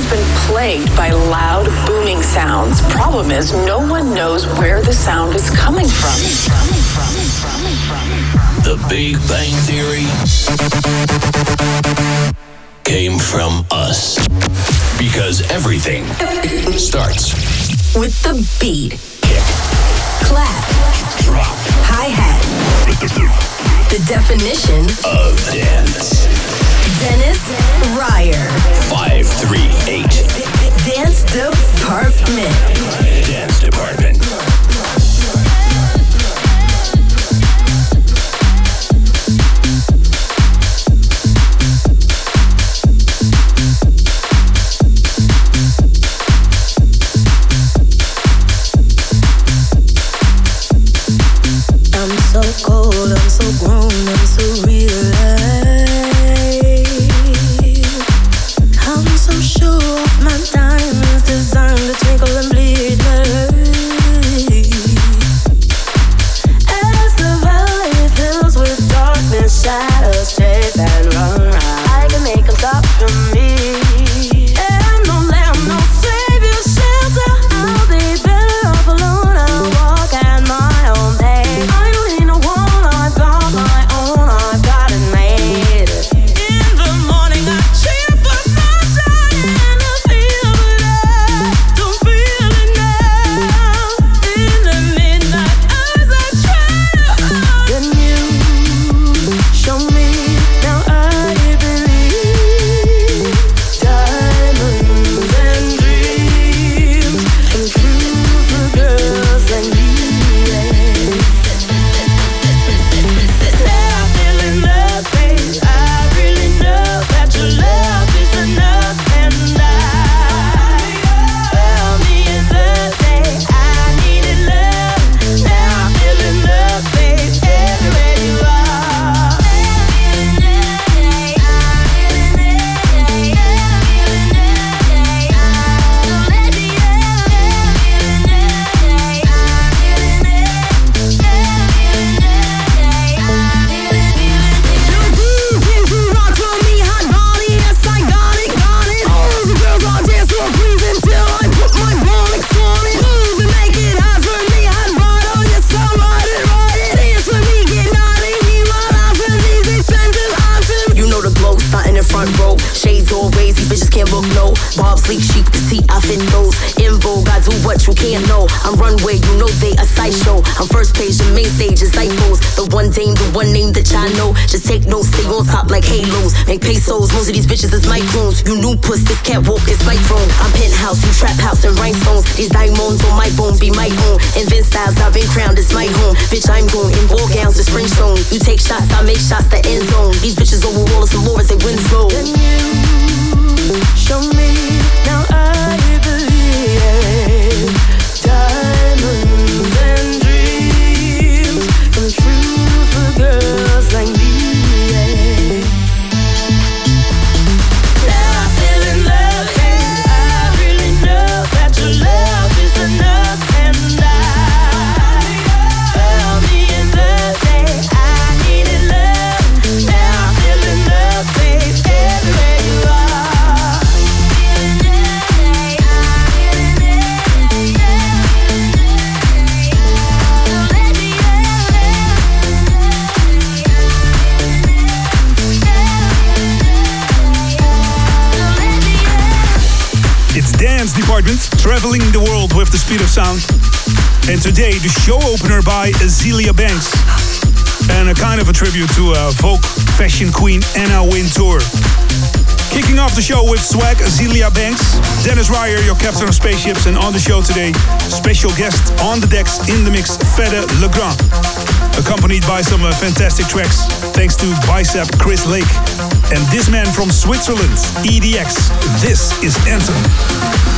has been plagued by loud, booming sounds. Problem is, no one knows where the sound is coming from. The Big Bang Theory came from us. Because everything starts with the beat, kick, clap, drop, hi hat. The definition of dance. Dennis Ruyer. 538. Dance Department. Dance Department. Bob, sleek, chic, petite, I fit those. In vogue, I do what you can't know. I'm runway, you know they a sideshow. I'm first page, the main stage is iPhones. The one dame, the one name that y'all know. Just take notes, stay on top like halos. Make pesos, most of these bitches is microns. You new puss, this walk it's my throne. I'm penthouse, you trap house and rhinestones. These diamonds on my bone be my own. Invent styles, I've been crowned, it's my home. Bitch, I'm going in ball gowns, it's spring zone. You take shots, I make shots, the end zone. These bitches over all, it's the Lawrence, they win slow. Show me, now I believe. department, traveling the world with the speed of sound. And today, the show opener by Azealia Banks. And a kind of a tribute to uh, Vogue fashion queen Anna Wintour. Kicking off the show with swag Azealia Banks, Dennis Ruyer, your captain of spaceships, and on the show today, special guest on the decks in the mix, Fede Legrand. Accompanied by some uh, fantastic tracks, thanks to Bicep Chris Lake and this man from Switzerland, EDX. This is Anthem.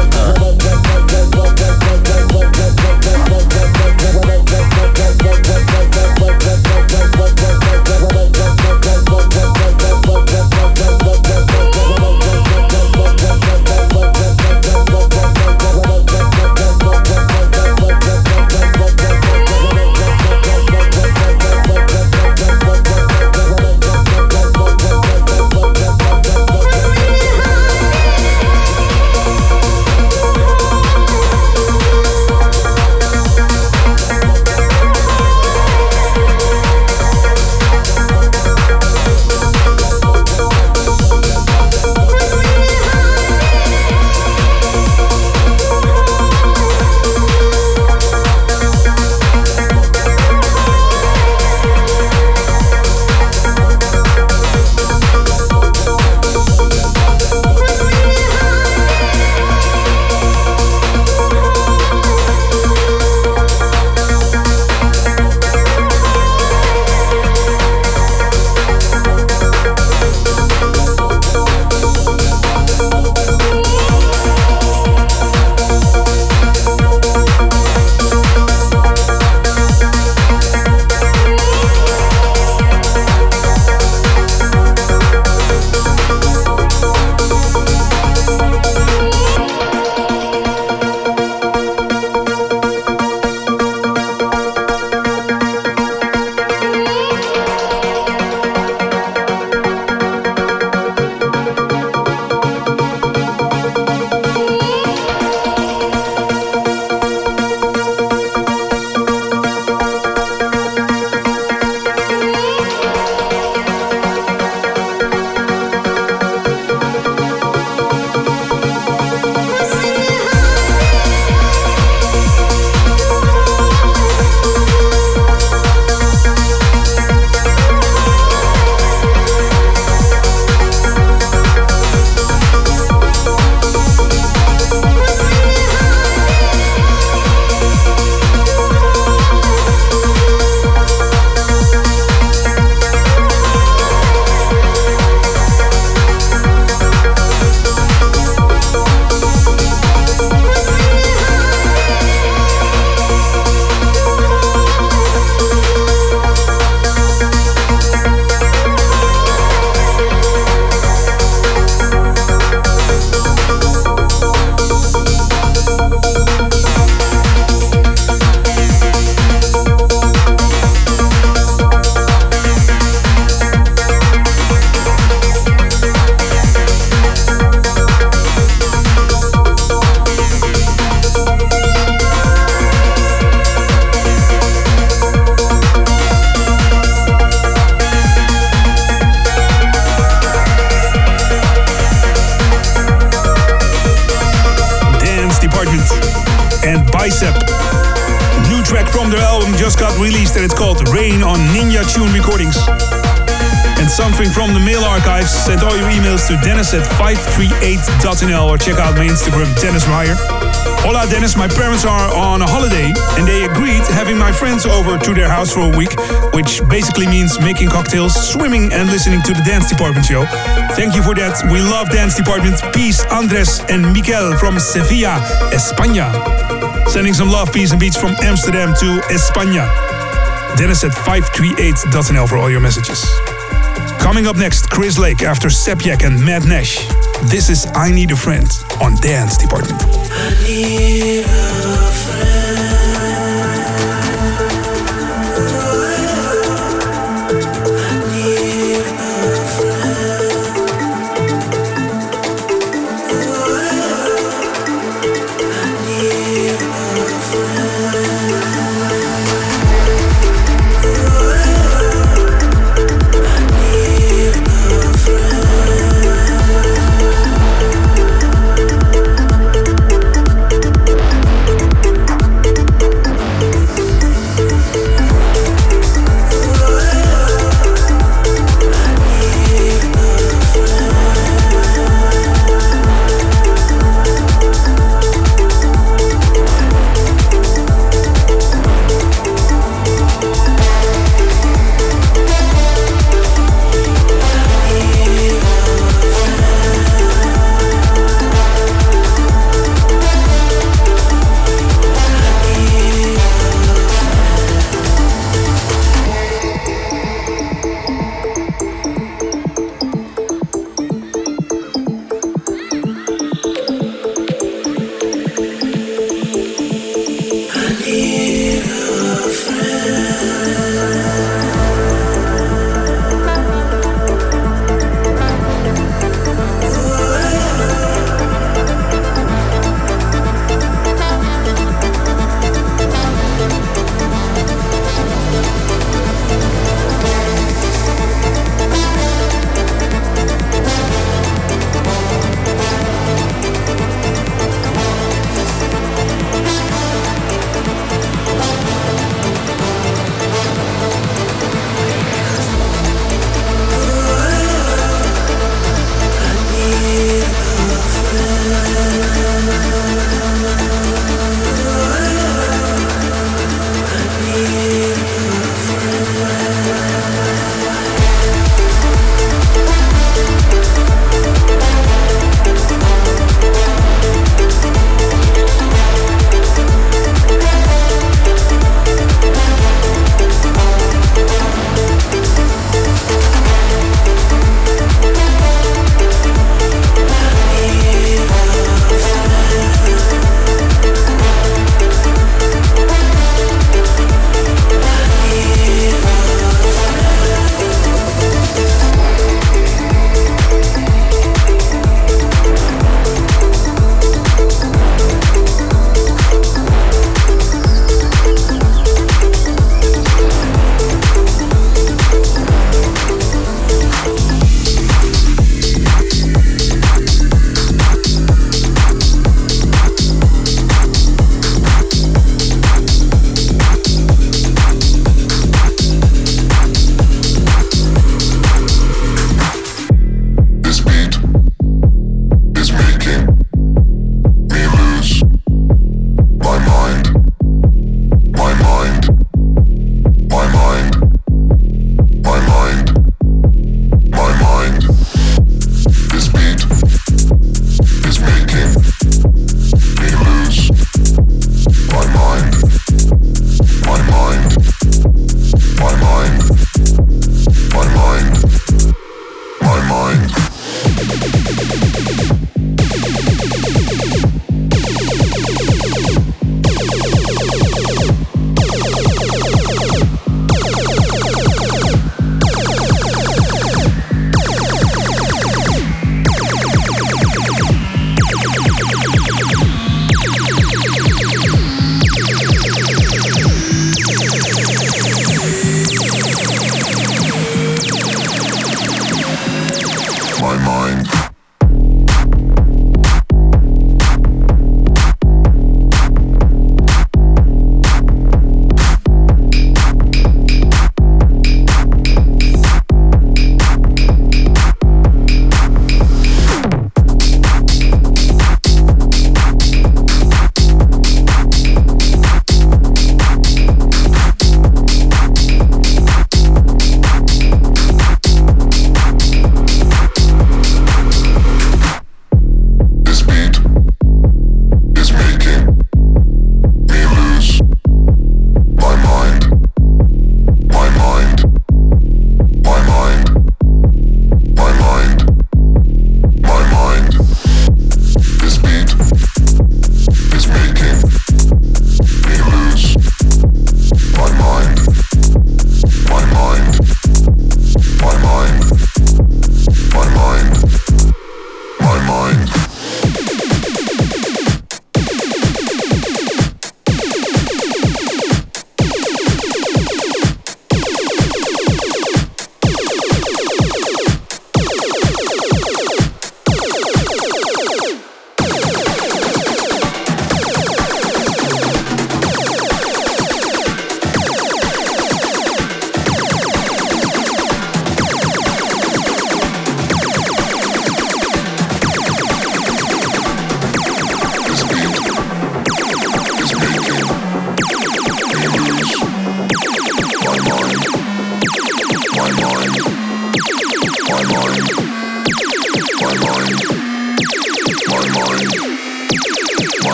Hola my parents are on a holiday and they agreed having my friends over to their house for a week, which basically means making cocktails, swimming and listening to the Dance Department show. Thank you for that. We love Dance Department. Peace, Andres and Miguel from Sevilla, España. Sending some love, peace and beats from Amsterdam to España. Dennis at 538.nl for all your messages. Coming up next, Chris Lake after Sebjak and Matt Nash. This is I Need a Friend on Dance Department.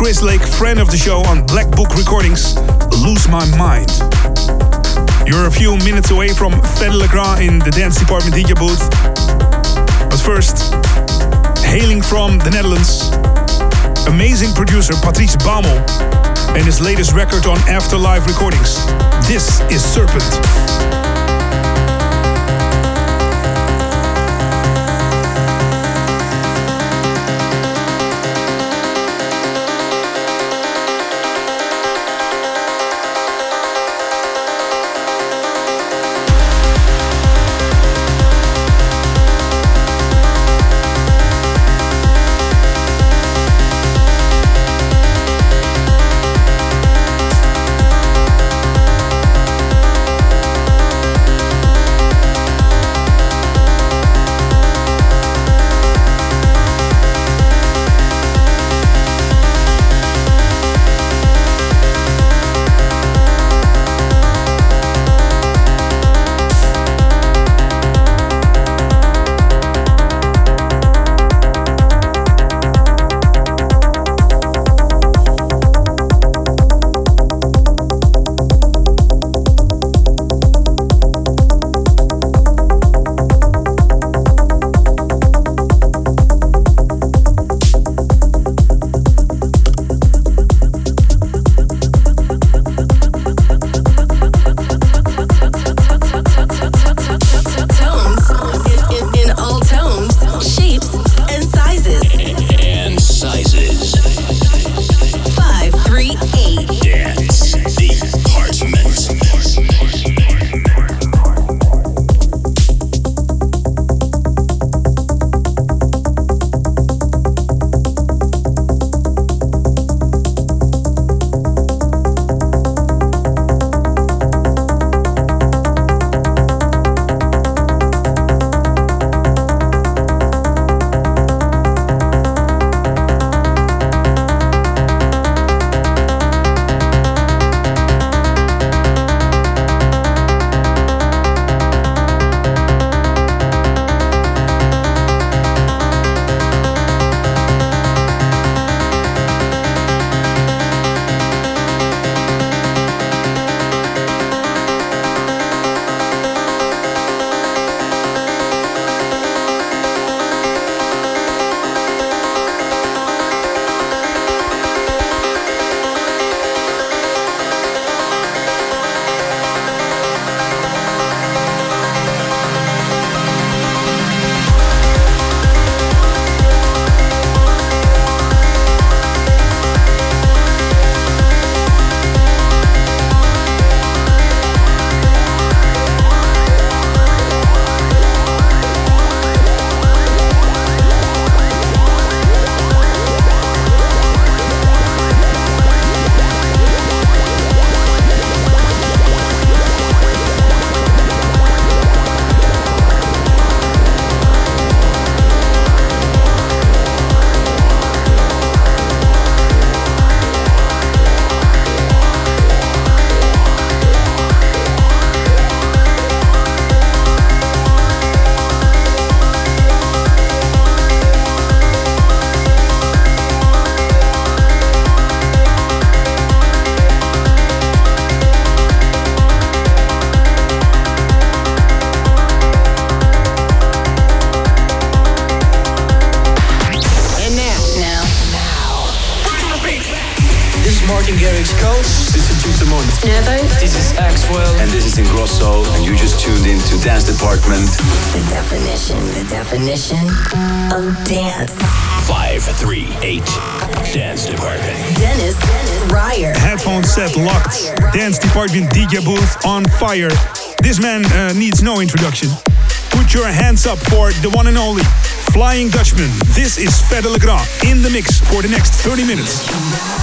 Chris Lake, friend of the show on Black Book Recordings, Lose My Mind. You're a few minutes away from Fedde Le Grand in the dance department DJ booth. But first, hailing from the Netherlands, amazing producer Patrice Baumel and his latest record on Afterlife Recordings. This is Serpent. fire. This man uh, needs no introduction. Put your hands up for the one and only Flying Dutchman. This is Fedde Le Grand in the mix for the next 30 minutes.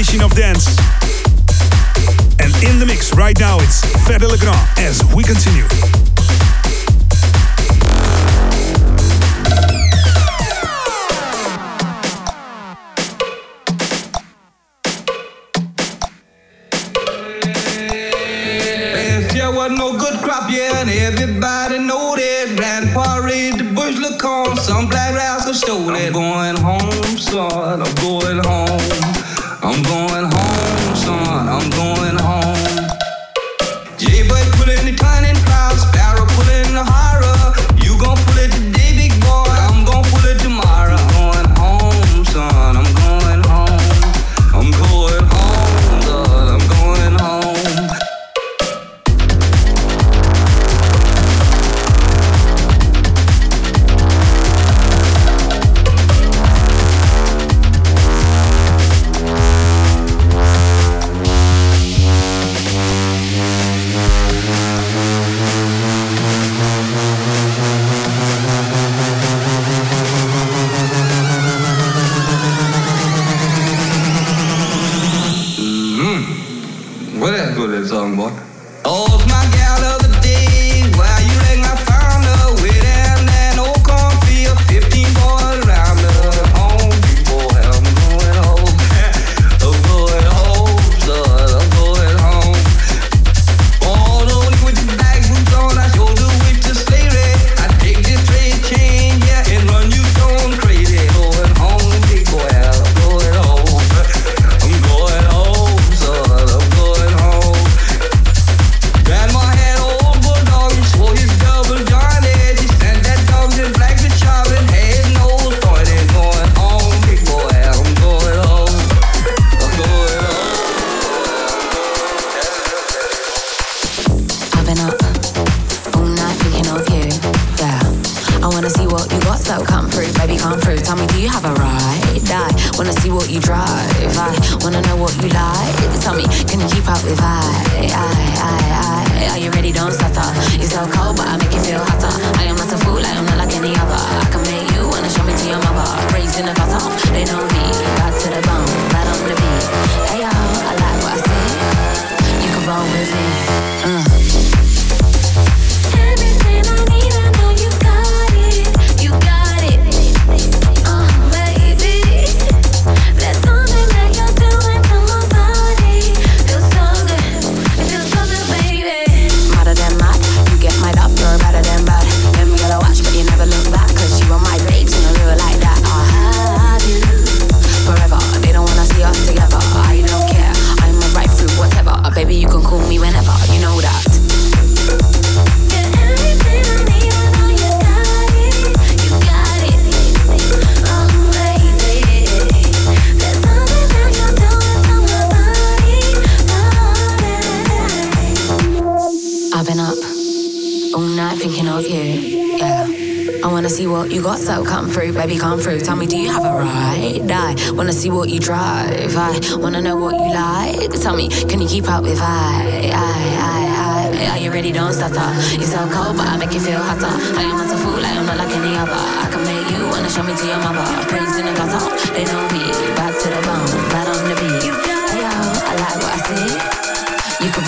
definition of dance. And in the mix right now, it's Fedde Le Grand as we continue.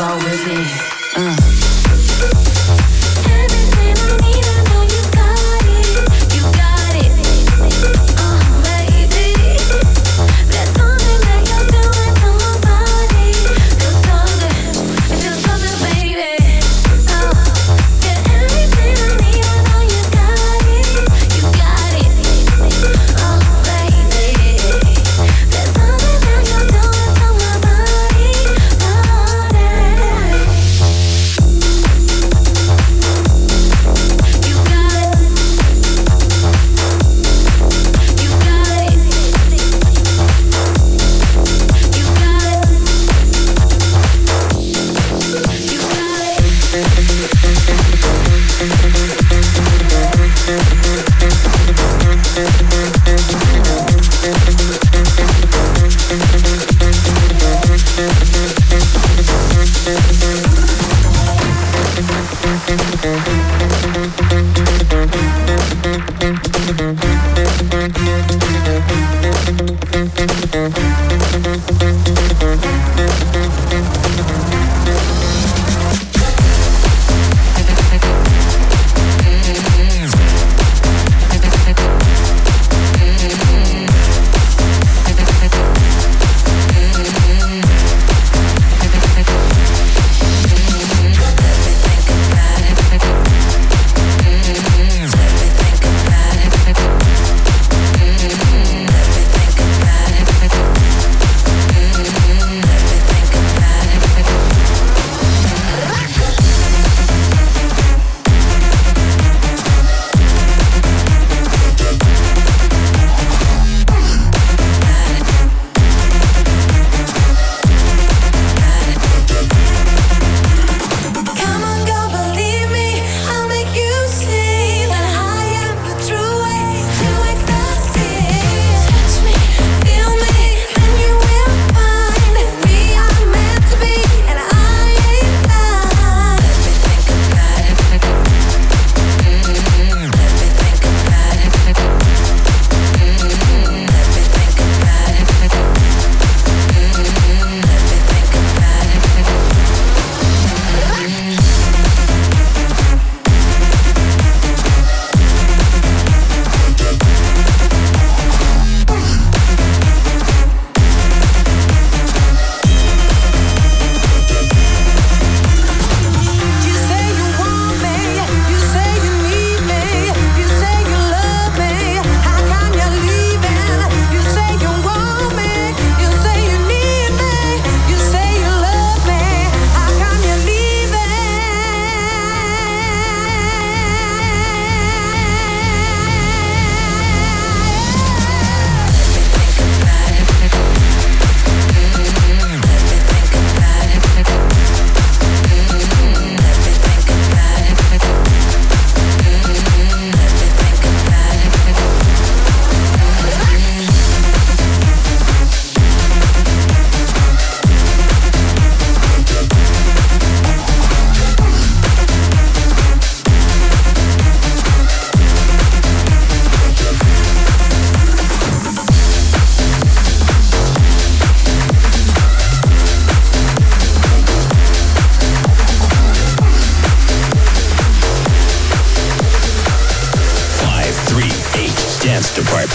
With me. Uh.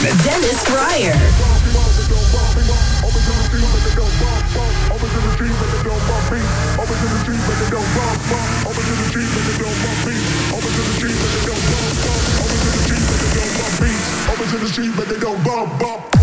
Dennis Ruyer. To the street, but they don't bump, bump.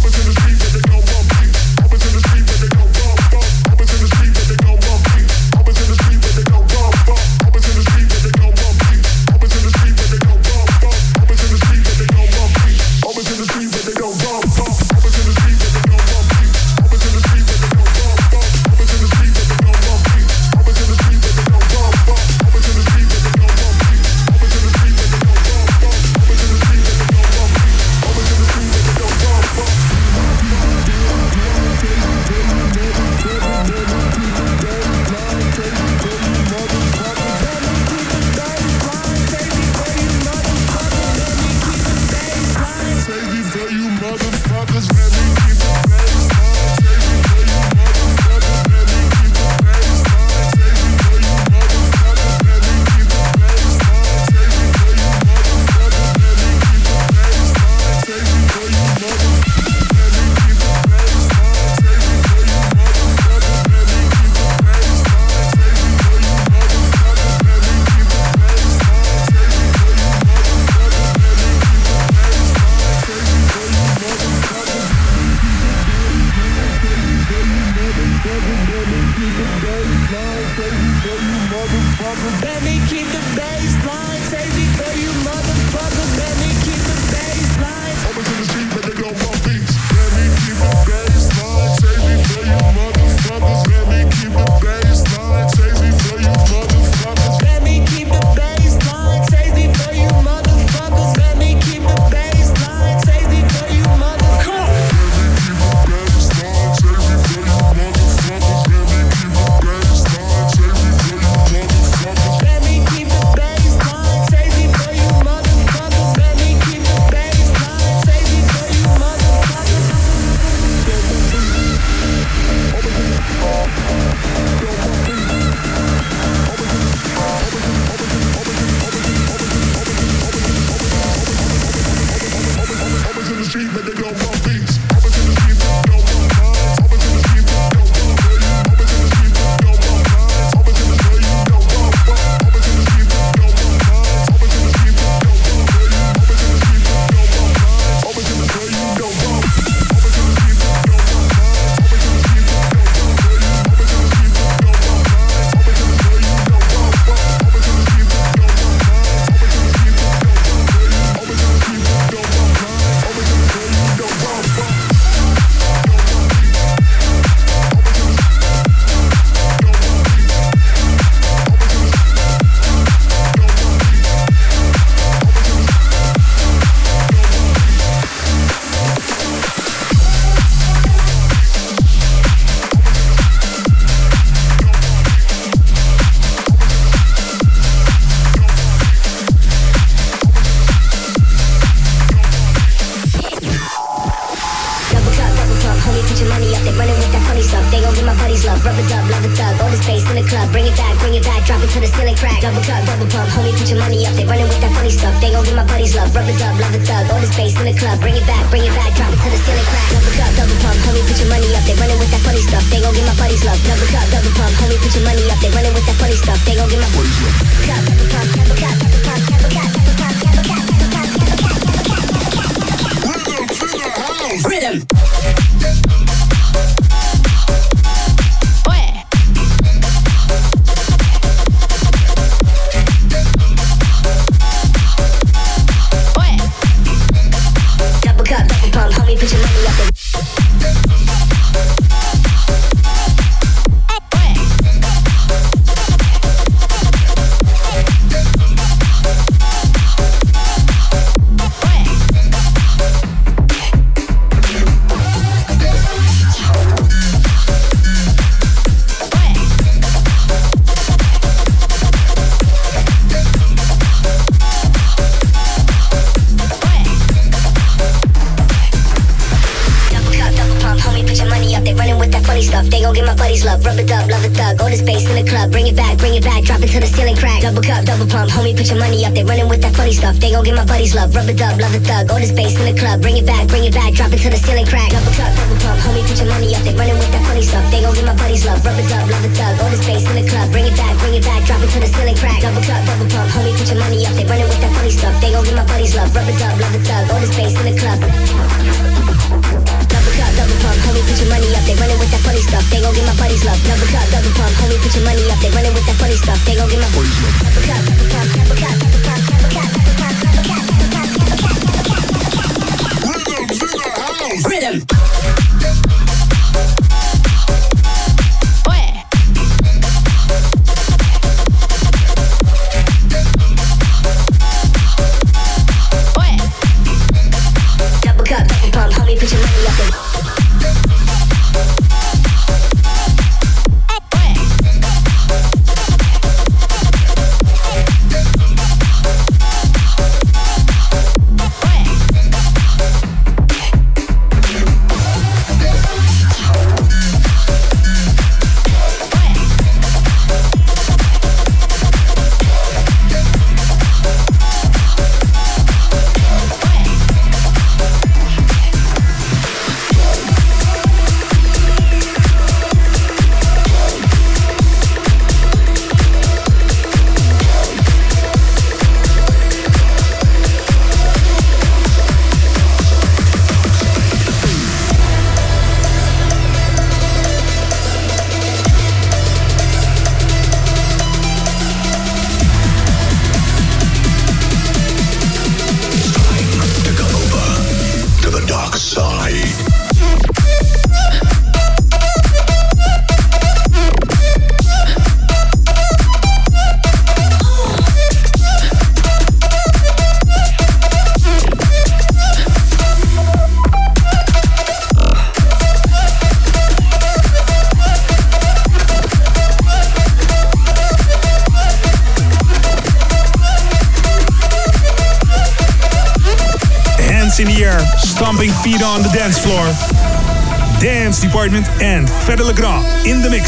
In the mix.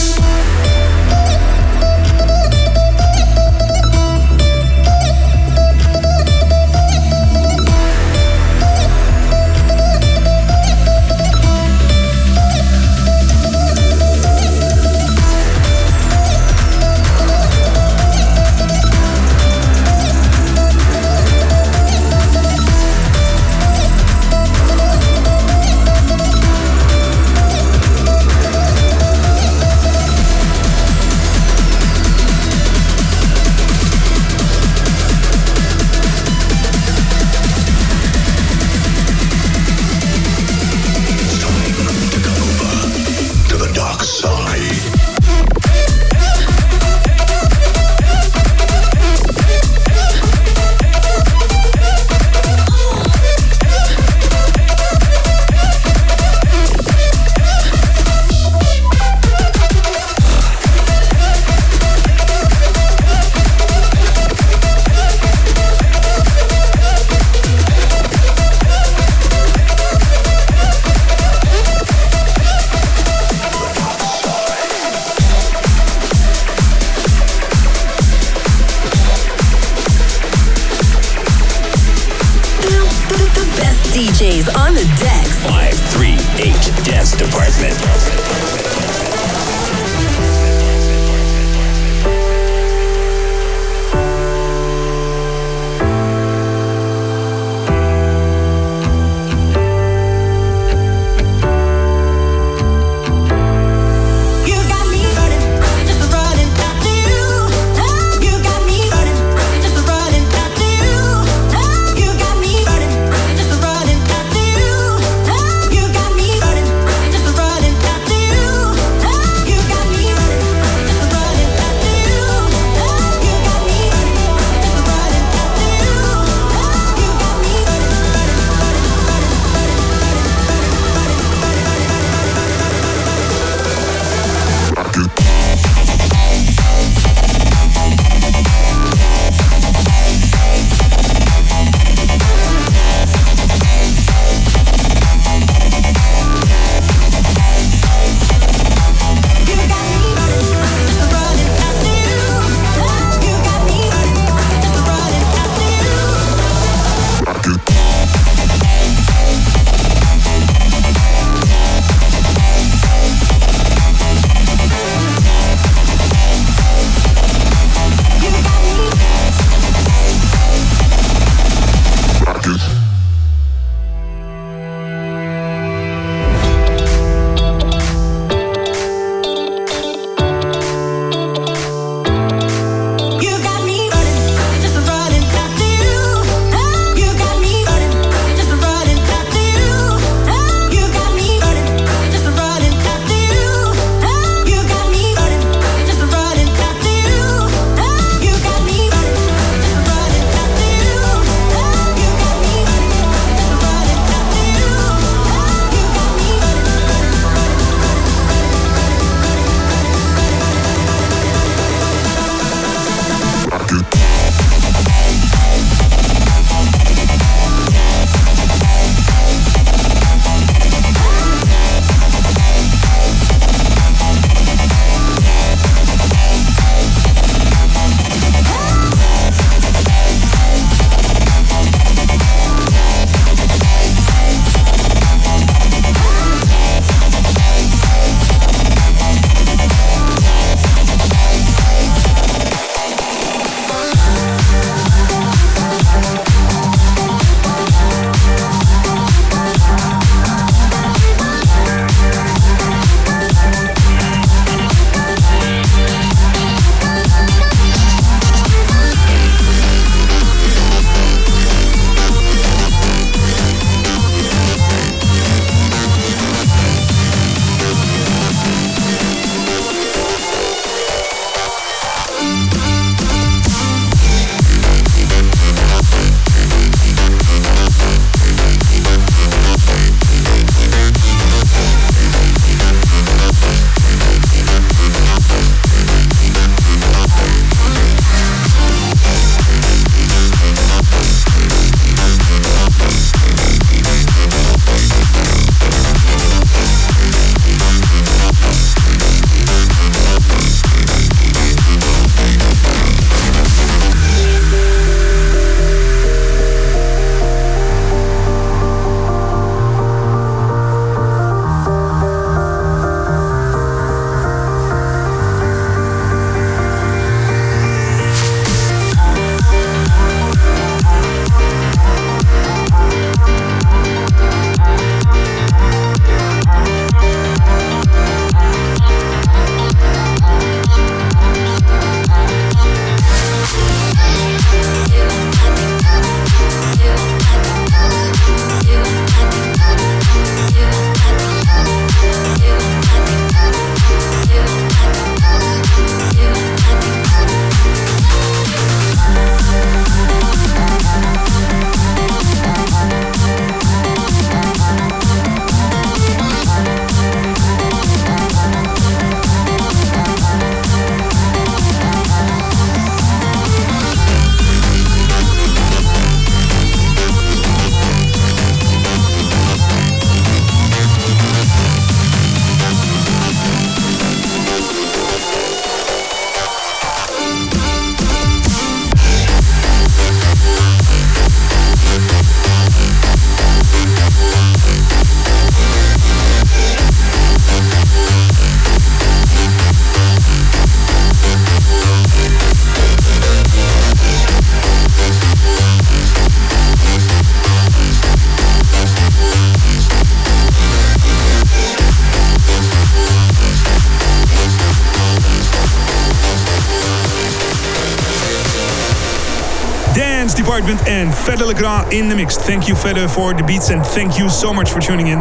And Fedde Le Grand in the mix. Thank you, Fedde, for the beats and thank you so much for tuning in.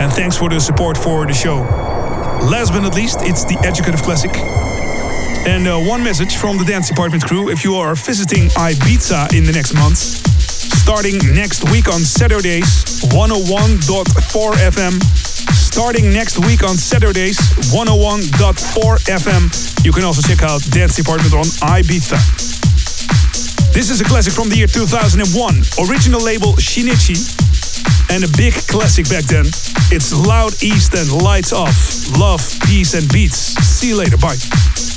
And thanks for the support for the show. Last but not least, it's the Educative Classic. And uh, one message from the Dance Department crew if you are visiting Ibiza in the next months, starting next week on Saturdays, 101.4 FM. Starting next week on Saturdays, 101.4 FM. You can also check out Dance Department on Ibiza. This is a classic from the year 2001, original label Shinichi, and a big classic back then. It's Loud East and Lights Off. Love, peace, and beats. See you later. Bye.